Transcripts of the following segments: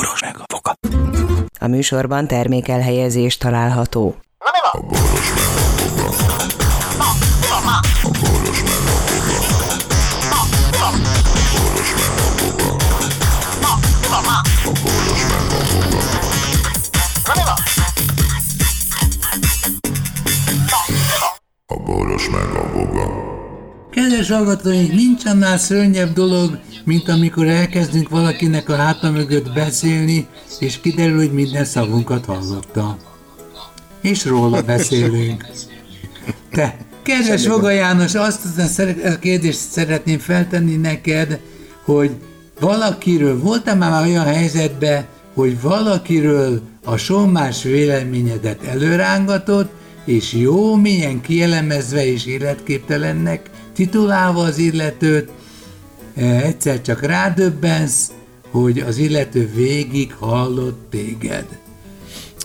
boros meg a foka. A műsorban termékelhelyezés található. A boros meg a boga. Kedves hallgatóink, nincs annál szörnyebb dolog, mint amikor elkezdünk valakinek a háta mögött beszélni, és kiderül, hogy minden szavunkat hallotta. És róla beszélünk. Te, kedves Voga János, azt a kérdést szeretném feltenni neked, hogy valakiről, voltál már olyan helyzetben, hogy valakiről a sommás véleményedet előrángatott, és jó, milyen kielemezve és életképtelennek titulálva az illetőt, egyszer csak rádöbbensz, hogy az illető végig hallott téged.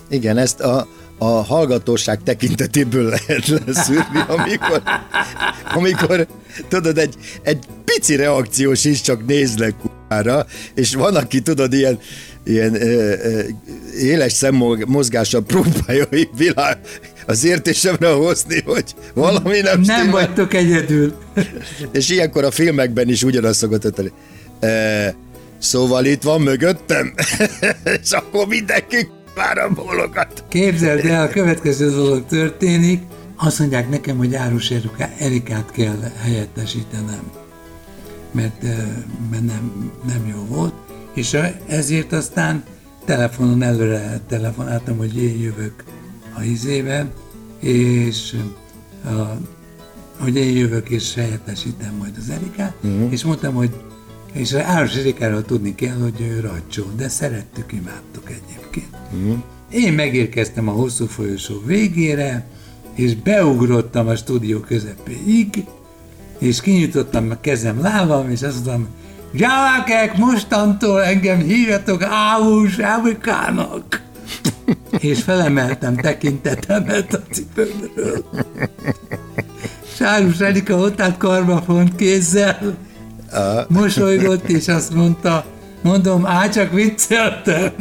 Igen, ezt a, a hallgatóság tekintetéből lehet leszűrni, amikor, amikor tudod, egy, egy pici reakciós is csak nézlek kurára, és van, aki tudod, ilyen, ilyen ö, ö, éles szemmozgással próbálja világ, az értésemre hozni, hogy valami nem Nem stimmel. vagytok egyedül. És ilyenkor a filmekben is ugyanazt szokott tenni. E, szóval itt van mögöttem, és akkor mindenki vár a bólogat. Képzeld el, a következő dolog történik, azt mondják nekem, hogy Árus Erikát kell helyettesítenem, mert, mert nem, nem jó volt, és ezért aztán telefonon előre telefonáltam, hogy én jövök a izébe, és a, hogy én jövök és helyettesítem majd az Erikát, uh-huh. és mondtam, hogy és Áros Erikáról tudni kell, hogy ő racsó, de szerettük, imádtuk egyébként. Uh-huh. Én megérkeztem a hosszú folyosó végére, és beugrottam a stúdió közepéig, és kinyitottam a kezem lábam, és azt mondtam, Gyerekek, mostantól engem hívjatok Ávus Erikának! És felemeltem tekintetemet a cipőmről. Sárus Erika ott állt karbafont kézzel, mosolygott, és azt mondta, mondom, á, csak vicceltem.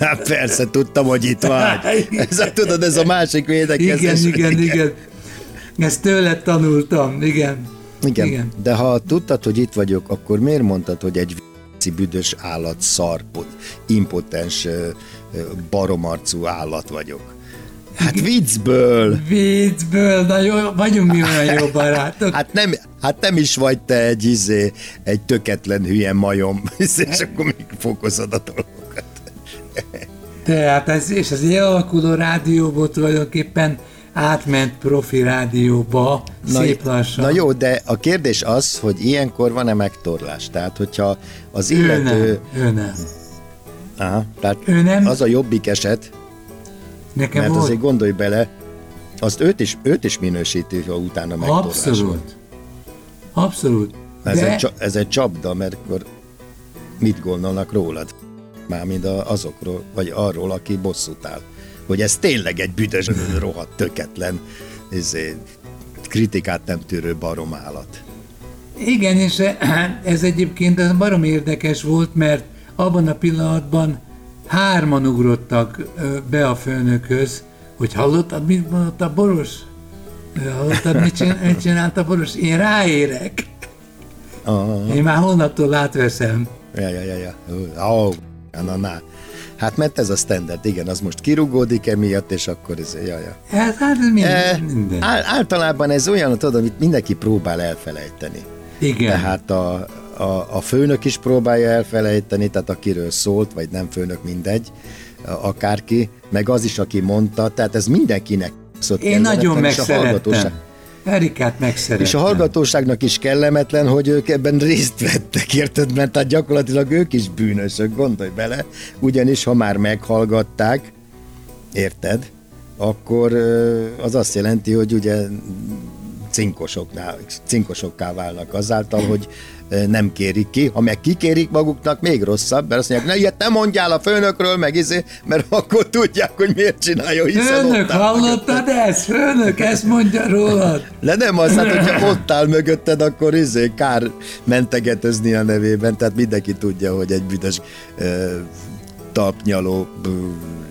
Hát persze, tudtam, hogy itt vagy. Ez, a- tudod, ez a másik Igen, védekezés. igen, igen. Ezt tőled tanultam, igen. Igen. Igen. De ha tudtad, hogy itt vagyok, akkor miért mondtad, hogy egy v***i büdös állat, szarpot, impotens, baromarcú állat vagyok? Hát viccből! Viccből, na jó, vagyunk mi olyan jó barátok. Hát nem, hát nem is vagy te egy izé, egy töketlen hülye majom, és akkor még fokozod a dolgokat. Tehát ez, és az ilyen alakuló rádióból tulajdonképpen átment profi rádióba, Na, szép lassan. Na jó, de a kérdés az, hogy ilyenkor van-e megtorlás? Tehát, hogyha az ő illető... nem, ő nem. Aha, tehát Ő nem. az a jobbik eset, Nekem mert volt, azért gondolj bele, azt őt is, őt is minősíti, ha utána megtorlás abszolút. Abszolút. Ez, De egy, csa- ez egy csapda, mert akkor mit gondolnak rólad? Mármint azokról, vagy arról, aki bosszút áll. Hogy ez tényleg egy büdös, rohadt, töketlen, izé, kritikát nem tűrő baromállat. Igen, és ez egyébként ez barom érdekes volt, mert abban a pillanatban hárman ugrottak be a főnökhöz, hogy hallottad, mit mondott a Boros? Hallottad, mit, csin- mit csinált a Boros? Én ráérek. Én már holnaptól átveszem. ja, ja, ja, ja. Oh, na, na. Hát mert ez a standard, igen, az most kirugódik emiatt, és akkor ez, ja, ja. Ez, hát ez minden. E, minden. ál, általában ez olyan, tudod, amit mindenki próbál elfelejteni. Igen. Tehát a, a, a főnök is próbálja elfelejteni, tehát akiről szólt, vagy nem főnök, mindegy, akárki, meg az is, aki mondta, tehát ez mindenkinek szólt Én nagyon megszerettem. Erikát megszerettem. és a hallgatóságnak is kellemetlen, hogy ők ebben részt vettek, érted? Mert tehát gyakorlatilag ők is bűnösök, gondolj bele. Ugyanis, ha már meghallgatták, érted? Akkor az azt jelenti, hogy ugye cinkosoknál, cinkosokká válnak azáltal, hogy nem kérik ki. Ha meg kikérik maguknak, még rosszabb, mert azt mondják, ne ilyet nem mondjál a főnökről, meg izé, mert akkor tudják, hogy miért csinálja, hiszen Főnök, hallottad ezt? Főnök, ezt mondja rólad. de nem az, hát hogyha ott áll mögötted, akkor izé kár mentegetőzni a nevében, tehát mindenki tudja, hogy egy büdös ö, talpnyaló,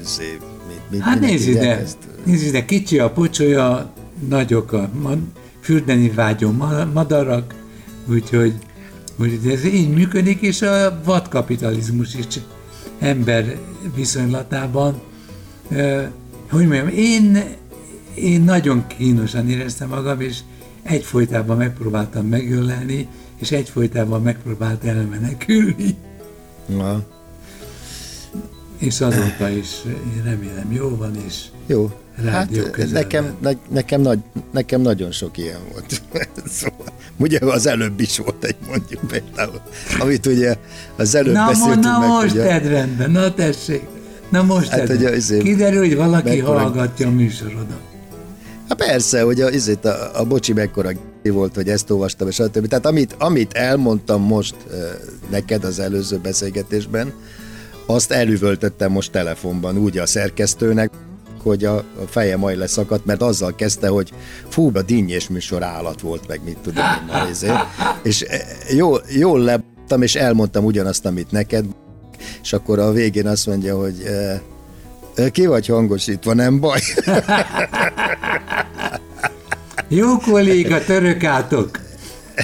zé, mit, mit, hát nézd ide, nézd ide, kicsi a pocsolya, nagyok a mad, fürdeni vágyó madarak, úgyhogy, úgyhogy ez így működik, és a vadkapitalizmus is ember viszonylatában, hogy mondjam, én, én nagyon kínosan éreztem magam, és egyfolytában megpróbáltam megölelni, és egyfolytában megpróbált elmenekülni. Na. És azóta is én remélem jó van, és jó. Hát nekem, ne, nekem, nagy, nekem nagyon sok ilyen volt. szóval, ugye az előbb is volt egy mondjuk például, amit ugye az előbb na, beszéltünk na, meg. most ugye... rendben, na tessék. Na most hát, ugye, azért Kiderül, hogy valaki mekkora... hallgatja a műsorodat. Hát persze, hogy a, azért a, a bocsi mekkora volt, hogy ezt olvastam, és stb. Tehát amit, amit elmondtam most neked az előző beszélgetésben, azt elüvöltöttem most telefonban úgy a szerkesztőnek, hogy a, feje majd leszakadt, mert azzal kezdte, hogy fú, a dinnyés műsor állat volt, meg mit tudom én, ezért. És jól, jól lebottam, és elmondtam ugyanazt, amit neked, és akkor a végén azt mondja, hogy ki vagy hangosítva, nem baj. Jó kolléga, törökátok!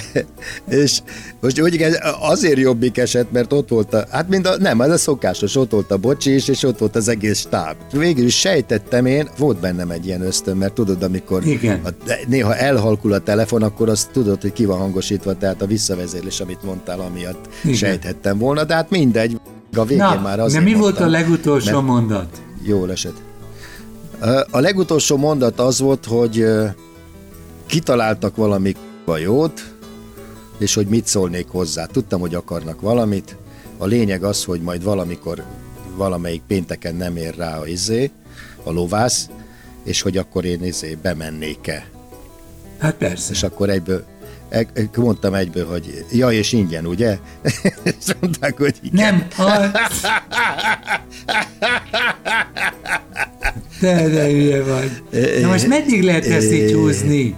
és most úgy azért jobbik eset, mert ott volt a, hát mind a, nem, ez a szokásos, ott volt a bocsi is, és ott volt az egész stáb. Végül is sejtettem én, volt bennem egy ilyen ösztön, mert tudod, amikor Igen. A, néha elhalkul a telefon, akkor azt tudod, hogy ki van hangosítva, tehát a visszavezérlés, amit mondtál, amiatt Igen. sejthettem volna, de hát mindegy, a végén Na, már azért de mi mondtam, volt a legutolsó mert, mondat? Jól esett. A legutolsó mondat az volt, hogy kitaláltak valami jót, és hogy mit szólnék hozzá. Tudtam, hogy akarnak valamit. A lényeg az, hogy majd valamikor, valamelyik pénteken nem ér rá a izé, a lovász, és hogy akkor én izé bemennék-e. Hát persze. És akkor egyből, mondtam egyből, hogy ja, és ingyen, ugye? és mondták, hogy igen. Nem, ha... Te de hülye vagy. Na most meddig lehet ezt így húzni?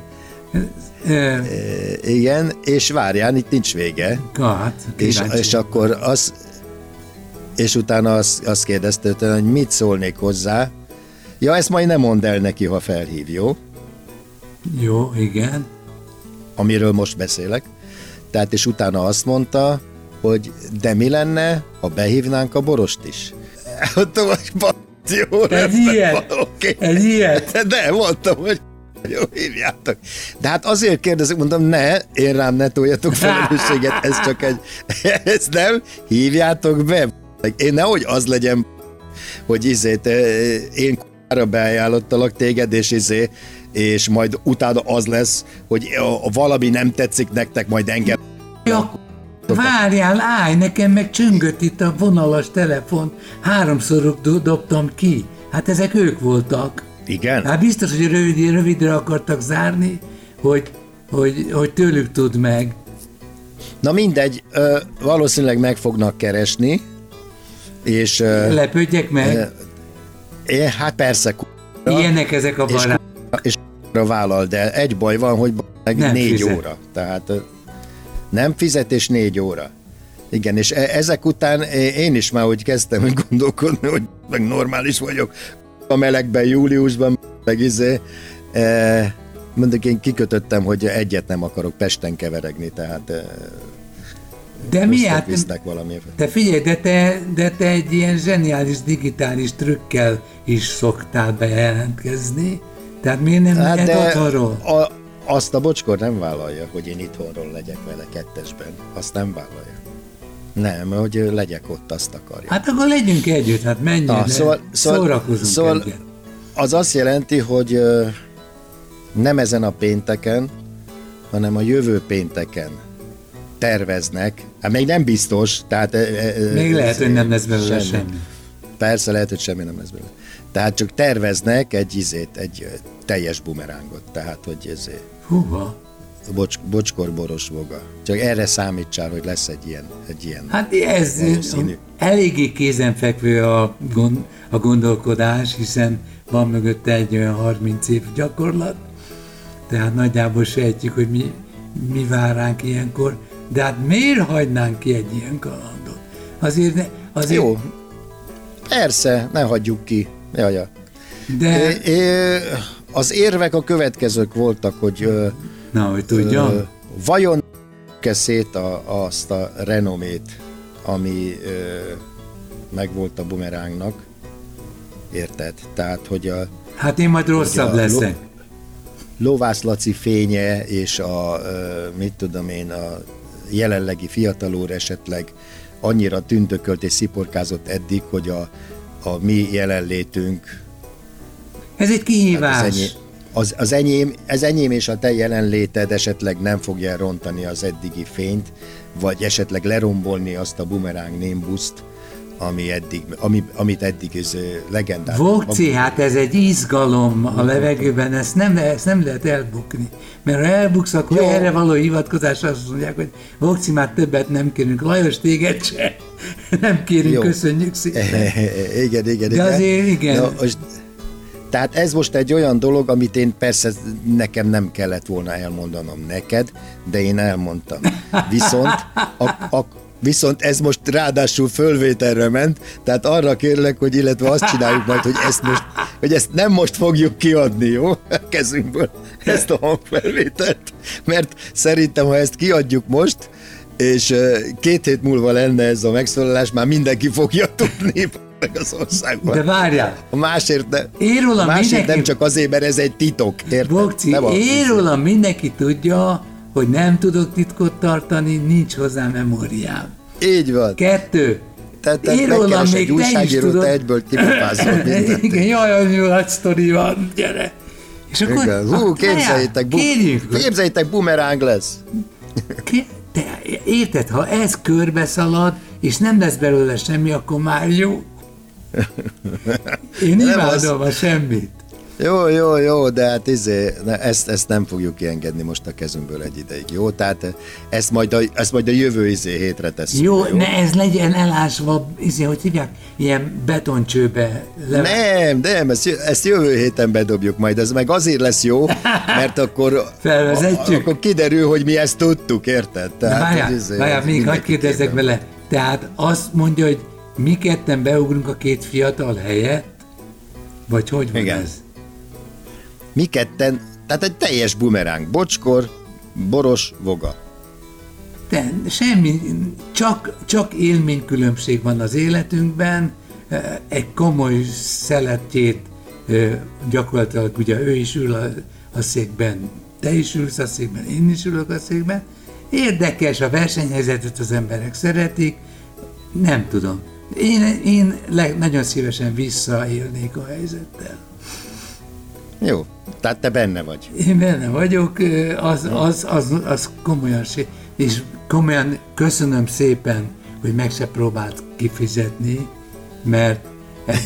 E, igen, és várjál, itt nincs vége. Hát, és, és akkor az, és utána azt, azt kérdezte, hogy mit szólnék hozzá. Ja, ezt majd nem mondd el neki, ha felhív, jó? Jó, igen. Amiről most beszélek. Tehát, és utána azt mondta, hogy de mi lenne, ha behívnánk a borost is? Mondtam, hogy jó, egy ilyet? Okay. Egy ilyet? De, mondtam, hogy jó, hívjátok. De hát azért kérdezek, mondom, ne, én rám ne toljatok felelősséget, ez csak egy, ez nem, hívjátok be. Én nehogy az legyen, hogy izét, én k***ra beajánlottalak téged, és izé, és majd utána az lesz, hogy a, a valami nem tetszik nektek, majd engem... Ja, várjál, állj, nekem meg csöngött itt a vonalas telefon, háromszor dobtam ki. Hát ezek ők voltak. Igen? Hát biztos, hogy rövid, rövidre akartak zárni, hogy, hogy, hogy tőlük tud meg. Na mindegy, ö, valószínűleg meg fognak keresni, és... Ö, Lepődjek meg? Ö, hát persze, k***ra, Ilyenek ezek a barátok. És, és vállal, de egy baj van, hogy meg nem négy fizet. óra. Tehát nem fizet, és négy óra. Igen, és e- ezek után én is már úgy kezdtem gondolkodni, hogy meg normális vagyok, a melegben, júliusban, meg izé, e, mondjuk én kikötöttem, hogy egyet nem akarok Pesten keveregni, tehát e, de mi hát, valami. De figyelj, de te, de te egy ilyen zseniális digitális trükkel is szoktál bejelentkezni, tehát miért nem hát de otthonról? A, azt a bocskor nem vállalja, hogy én itthonról legyek vele kettesben. Azt nem vállalja. Nem, hogy legyek ott, azt akarja. Hát akkor legyünk együtt, hát menjünk, Na, szóval, szóval, szórakozunk szóval egyet. Az azt jelenti, hogy nem ezen a pénteken, hanem a jövő pénteken terveznek. Hát még nem biztos, tehát... Még lehet, hogy nem lesz belőle semmi. semmi. Persze lehet, hogy semmi nem lesz belőle. Tehát csak terveznek egy izét, egy teljes bumerángot. Tehát, hogy ez... Húha bocs, bocskor boros voga. Csak erre számítsál, hogy lesz egy ilyen, egy ilyen Hát ez valószínű. eléggé kézenfekvő a, gond, a gondolkodás, hiszen van mögötte egy olyan 30 év gyakorlat, tehát nagyjából sejtjük, hogy mi, mi vár ránk ilyenkor, de hát miért hagynánk ki egy ilyen kalandot? Azért, azért Jó. Persze, ne hagyjuk ki. Jaja. De, É, é, az érvek a következők voltak, hogy na, hogy tudjam. ö, vajon szét a, azt a renomét, ami ö, megvolt a bumerángnak, érted? Tehát, hogy a Hát én majd rosszabb leszek. Lovász Laci fénye és a, ö, mit tudom én, a jelenlegi fiatalúr esetleg annyira tündökölt és sziporkázott eddig, hogy a, a mi jelenlétünk Ez egy kihívás. Hát az, az enyém, ez enyém és a te jelenléted esetleg nem fogja rontani az eddigi fényt, vagy esetleg lerombolni azt a bumeráng nimbuszt, ami eddig, ami, amit eddig ö, legendás. Vokci, hát ez egy izgalom a levegőben, ezt nem, ezt nem lehet elbukni. Mert ha elbuksz, akkor Jó. erre való hivatkozás azt mondják, hogy Vokci, már többet nem kérünk. Lajos, téged se. Nem kérünk, Jó. köszönjük szépen. igen, igen, De igen. azért igen. Na, most, tehát ez most egy olyan dolog, amit én persze nekem nem kellett volna elmondanom neked, de én elmondtam. Viszont, a, a, viszont ez most ráadásul fölvételre ment, tehát arra kérlek, hogy illetve azt csináljuk majd, hogy ezt most, hogy ezt nem most fogjuk kiadni, jó? A kezünkből ezt a hangfelvételt, mert szerintem, ha ezt kiadjuk most, és két hét múlva lenne ez a megszólalás, már mindenki fogja tudni meg az országban. De várjál, A másért, Én rólam másért mindenki- nem csak azért, mert ez egy titok, érted? A- én rólam mindenki tudja, hogy nem tudok titkot tartani, nincs hozzá memóriám. Így van. Kettő. Te, te Én rólam megkeres még egy te is tudod. te egyből kipipázol mindent. Igen, jaj, olyan nagy sztori van, gyere. És akkor, Igen. Hú, képzeljétek, bu- kérjünk, képzeljétek, bumeráng lesz. Te érted, ha ez körbe szalad, és nem lesz belőle semmi, akkor már jó. Én Nem imádom a semmit. Jó, jó, jó, de hát izé, ezt, ezt nem fogjuk kiengedni most a kezünkből egy ideig, jó? Tehát ezt majd a, ezt majd a jövő izé hétre teszünk. Jó, le, ne ez legyen elásva, izé, hogy hívják, ilyen betoncsőbe. Le... Nem, nem, ezt, ezt jövő héten bedobjuk majd, ez meg azért lesz jó, mert akkor, Felvezetjük. akkor kiderül, hogy mi ezt tudtuk, érted? Tehát, várjál, izé, várjál, még hagyd kérdezzek vele. Tehát azt mondja, hogy mi ketten beugrunk a két fiatal helyett? Vagy hogy van Igen. ez? Mi ketten, tehát egy teljes bumeráng, bocskor, boros, voga. De semmi, csak, csak élménykülönbség van az életünkben, egy komoly szeletjét gyakorlatilag ugye ő is ül a, a székben, te is ülsz a székben, én is ülök a székben. Érdekes, a versenyhelyzetet az emberek szeretik, nem tudom. Én, én le, nagyon szívesen visszaélnék a helyzettel. Jó, tehát te benne vagy. Én benne vagyok, az, az, az, az komolyan, és komolyan köszönöm szépen, hogy meg se próbált kifizetni, mert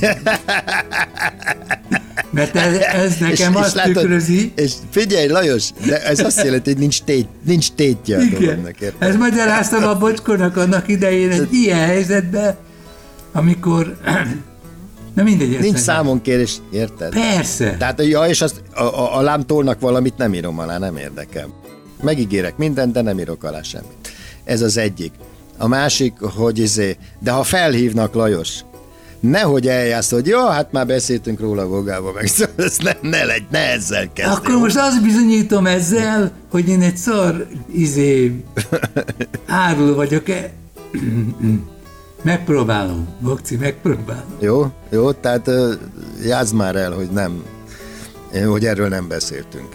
mert ez, ez nekem azt látod, tükrözi, És figyelj, Lajos, de ez azt jelenti, hogy nincs, tét, nincs tétje a igen, dolognak, érted? ez magyaráztam a bocskornak annak idején egy ilyen helyzetben, amikor, na mindegy, Nincs nem- számonkérés, érted? Persze. Tehát, ja, és azt, a, a, a lámtólnak valamit nem írom alá, nem érdekel. Megígérek mindent, de nem írok alá semmit. Ez az egyik. A másik, hogy izé, de ha felhívnak Lajos, nehogy eljársz, hogy jó, hát már beszéltünk róla Vogába, meg szóval ezt ne, ne, legy, ne ezzel kezd. Akkor most azt bizonyítom ezzel, hogy én egy szar, izé, áruló vagyok-e? megpróbálom, Bokci, megpróbálom. Jó, jó, tehát játsz már el, hogy nem, hogy erről nem beszéltünk.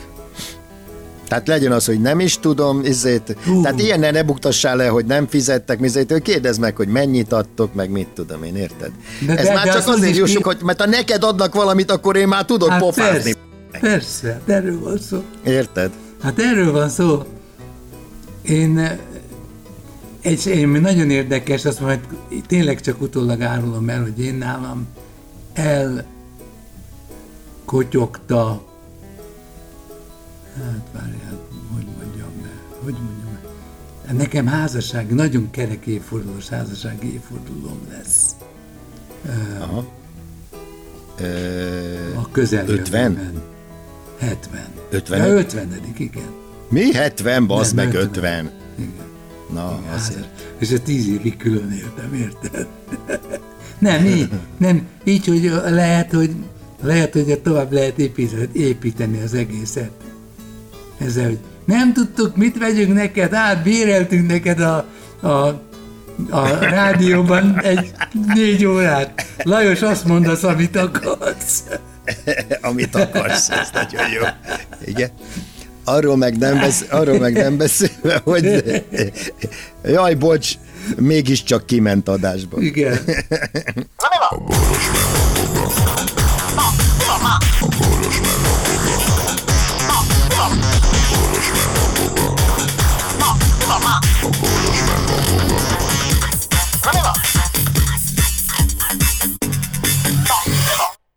Tehát legyen az, hogy nem is tudom, izét, Hú. tehát ilyennel ne buktassál le, hogy nem fizettek, mizét, kérdezd meg, hogy mennyit adtok, meg mit tudom én, érted? De- Ez de- már de csak úgy azért ki- hogy mert ha neked adnak valamit, akkor én már tudok Hát pofázni. persze, persze, hát erről van szó. Érted? Hát erről van szó. Én egy, én nagyon érdekes, azt majd tényleg csak utólag árulom el, hogy én nálam elkotyogta, hát várjál, hogy mondjam be, hogy mondjam. Nekem házasság, nagyon kerek évfordulós házassági évfordulóm lesz Aha. Ö, a közeljövőben. 50? 70. 50? Ja, 50 igen. mi 70, basz meg 50. 50. igen. Na, azért. És a tíz évig külön éltem, érted? Nem, így, nem, így, hogy lehet, hogy lehet, hogy tovább lehet építeni, építeni az egészet. Ezzel, hogy nem tudtuk, mit vegyünk neked, át béreltünk neked a, a, a rádióban egy négy órát. Lajos, azt mondasz, amit akarsz. amit akarsz, ez nagyon jó. Igen. Arról meg nem, besz, arról meg nem beszélve, hogy jaj, bocs, mégiscsak kiment adásba. Igen. A boros meg a boga.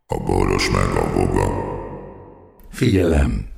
A boros meg a. Figyelem!